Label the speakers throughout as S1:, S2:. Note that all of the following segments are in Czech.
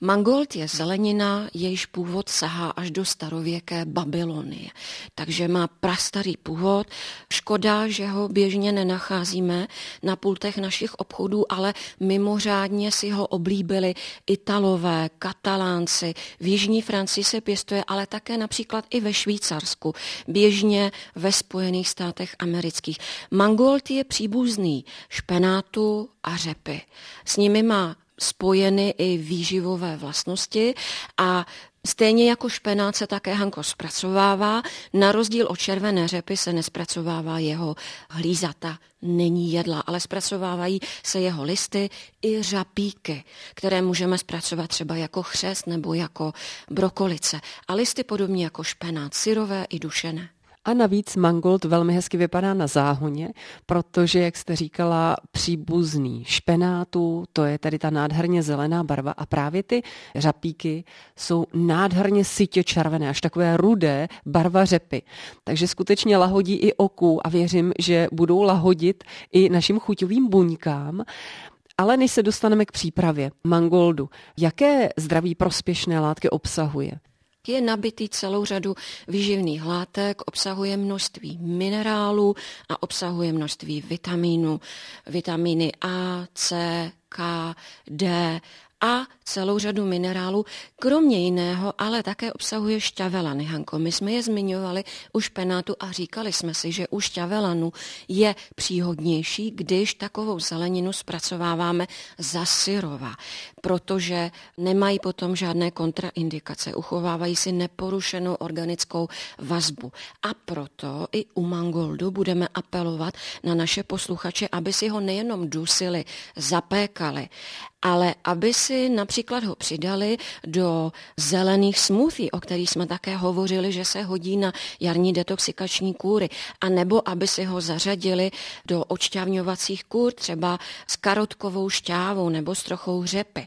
S1: Mangold je zelenina, jejíž původ sahá až do starověké Babylonie, takže má prastarý původ. Škoda, že ho běžně nenacházíme na pultech našich obchodů, ale mimořádně si ho oblíbili Italové, Katalánci. V Jižní Francii se pěstuje, ale také například i ve Švýcarsku, běžně ve Spojených státech amerických. Mangold je příbuzný špenátu a řepy. S nimi má spojeny i výživové vlastnosti a Stejně jako špenát se také hanko zpracovává, na rozdíl od červené řepy se nespracovává jeho hlízata, není jedla, ale zpracovávají se jeho listy i řapíky, které můžeme zpracovat třeba jako chřest nebo jako brokolice. A listy podobně jako špenát, syrové i dušené.
S2: A navíc mangold velmi hezky vypadá na záhoně, protože, jak jste říkala, příbuzný špenátu, to je tady ta nádherně zelená barva a právě ty řapíky jsou nádherně sytě červené, až takové rudé barva řepy. Takže skutečně lahodí i oku a věřím, že budou lahodit i našim chuťovým buňkám. Ale než se dostaneme k přípravě mangoldu, jaké zdraví prospěšné látky obsahuje?
S1: Je nabitý celou řadu výživných látek, obsahuje množství minerálů a obsahuje množství vitamínů, vitamíny A, C, K, D a celou řadu minerálů, kromě jiného, ale také obsahuje šťavelany, Hanko. My jsme je zmiňovali u špenátu a říkali jsme si, že u šťavelanu je příhodnější, když takovou zeleninu zpracováváme za syrova, protože nemají potom žádné kontraindikace, uchovávají si neporušenou organickou vazbu. A proto i u mangoldu budeme apelovat na naše posluchače, aby si ho nejenom dusili, zapékali, ale aby si například ho přidali do zelených smoothie, o kterých jsme také hovořili, že se hodí na jarní detoxikační kůry, a nebo aby si ho zařadili do odšťávňovacích kůr, třeba s karotkovou šťávou nebo s trochou řepy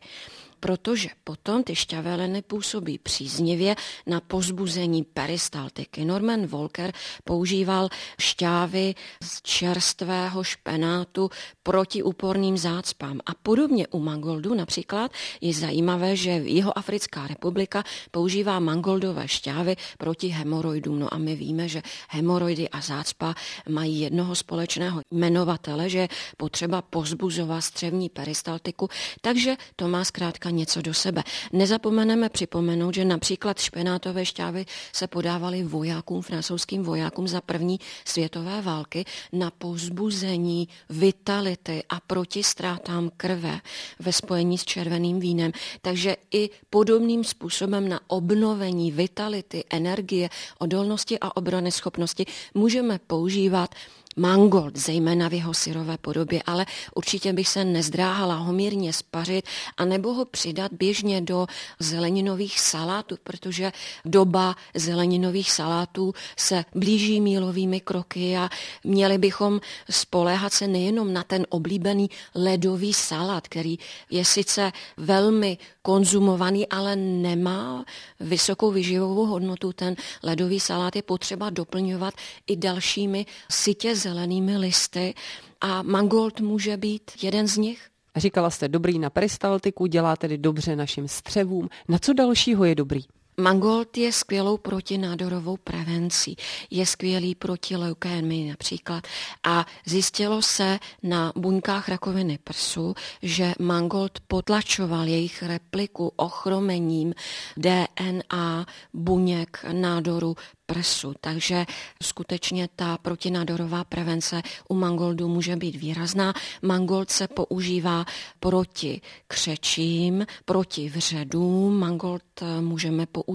S1: protože potom ty šťaveliny působí příznivě na pozbuzení peristaltiky. Norman Volker používal šťávy z čerstvého špenátu proti úporným zácpám. A podobně u mangoldu například je zajímavé, že jeho Africká republika používá mangoldové šťávy proti hemoroidům. No a my víme, že hemoroidy a zácpa mají jednoho společného jmenovatele, že potřeba pozbuzovat střevní peristaltiku, takže to má zkrátka něco do sebe. Nezapomeneme připomenout, že například špenátové šťávy se podávaly vojákům, francouzským vojákům za první světové války na pozbuzení vitality a proti ztrátám krve ve spojení s červeným vínem. Takže i podobným způsobem na obnovení vitality, energie, odolnosti a obrany schopnosti můžeme používat mangold, zejména v jeho syrové podobě, ale určitě bych se nezdráhala ho mírně spařit a nebo ho přidat běžně do zeleninových salátů, protože doba zeleninových salátů se blíží mílovými kroky a měli bychom spoléhat se nejenom na ten oblíbený ledový salát, který je sice velmi konzumovaný, ale nemá vysokou vyživovou hodnotu. Ten ledový salát je potřeba doplňovat i dalšími sytě zelenými listy a mangold může být jeden z nich.
S2: Říkala jste dobrý na peristaltiku, dělá tedy dobře našim střevům. Na co dalšího je dobrý?
S1: Mangold je skvělou protinádorovou prevencí, je skvělý proti leukémii například a zjistilo se na buňkách rakoviny prsu, že mangold potlačoval jejich repliku ochromením DNA buněk nádoru prsu. Takže skutečně ta protinádorová prevence u mangoldu může být výrazná. Mangold se používá proti křečím, proti vředům. Mangold můžeme použít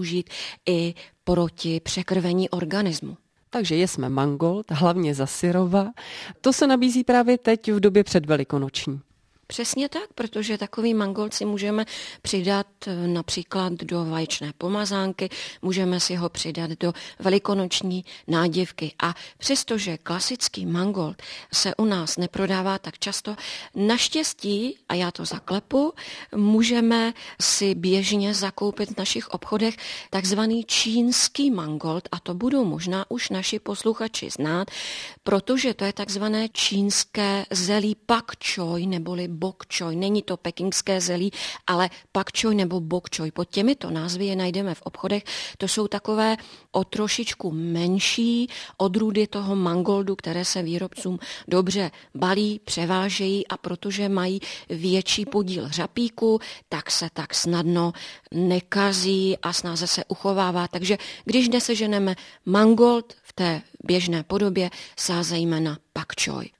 S1: i proti překrvení organismu.
S2: Takže jesme mangold, hlavně za syrova. To se nabízí právě teď v době předvelikonoční.
S1: Přesně tak, protože takový mangold si můžeme přidat eh, například do vaječné pomazánky, můžeme si ho přidat do velikonoční nádivky. A přestože klasický mangold se u nás neprodává tak často, naštěstí, a já to zaklepu, můžeme si běžně zakoupit v našich obchodech takzvaný čínský mangold a to budou možná už naši posluchači znát, protože to je takzvané čínské zelí pak choi neboli bok choy. Není to pekingské zelí, ale pak choy nebo bok choy. Pod těmito názvy je najdeme v obchodech. To jsou takové o trošičku menší odrůdy toho mangoldu, které se výrobcům dobře balí, převážejí a protože mají větší podíl řapíku, tak se tak snadno nekazí a snáze se uchovává. Takže když neseženeme mangold v té běžné podobě, sázejme na pak choy.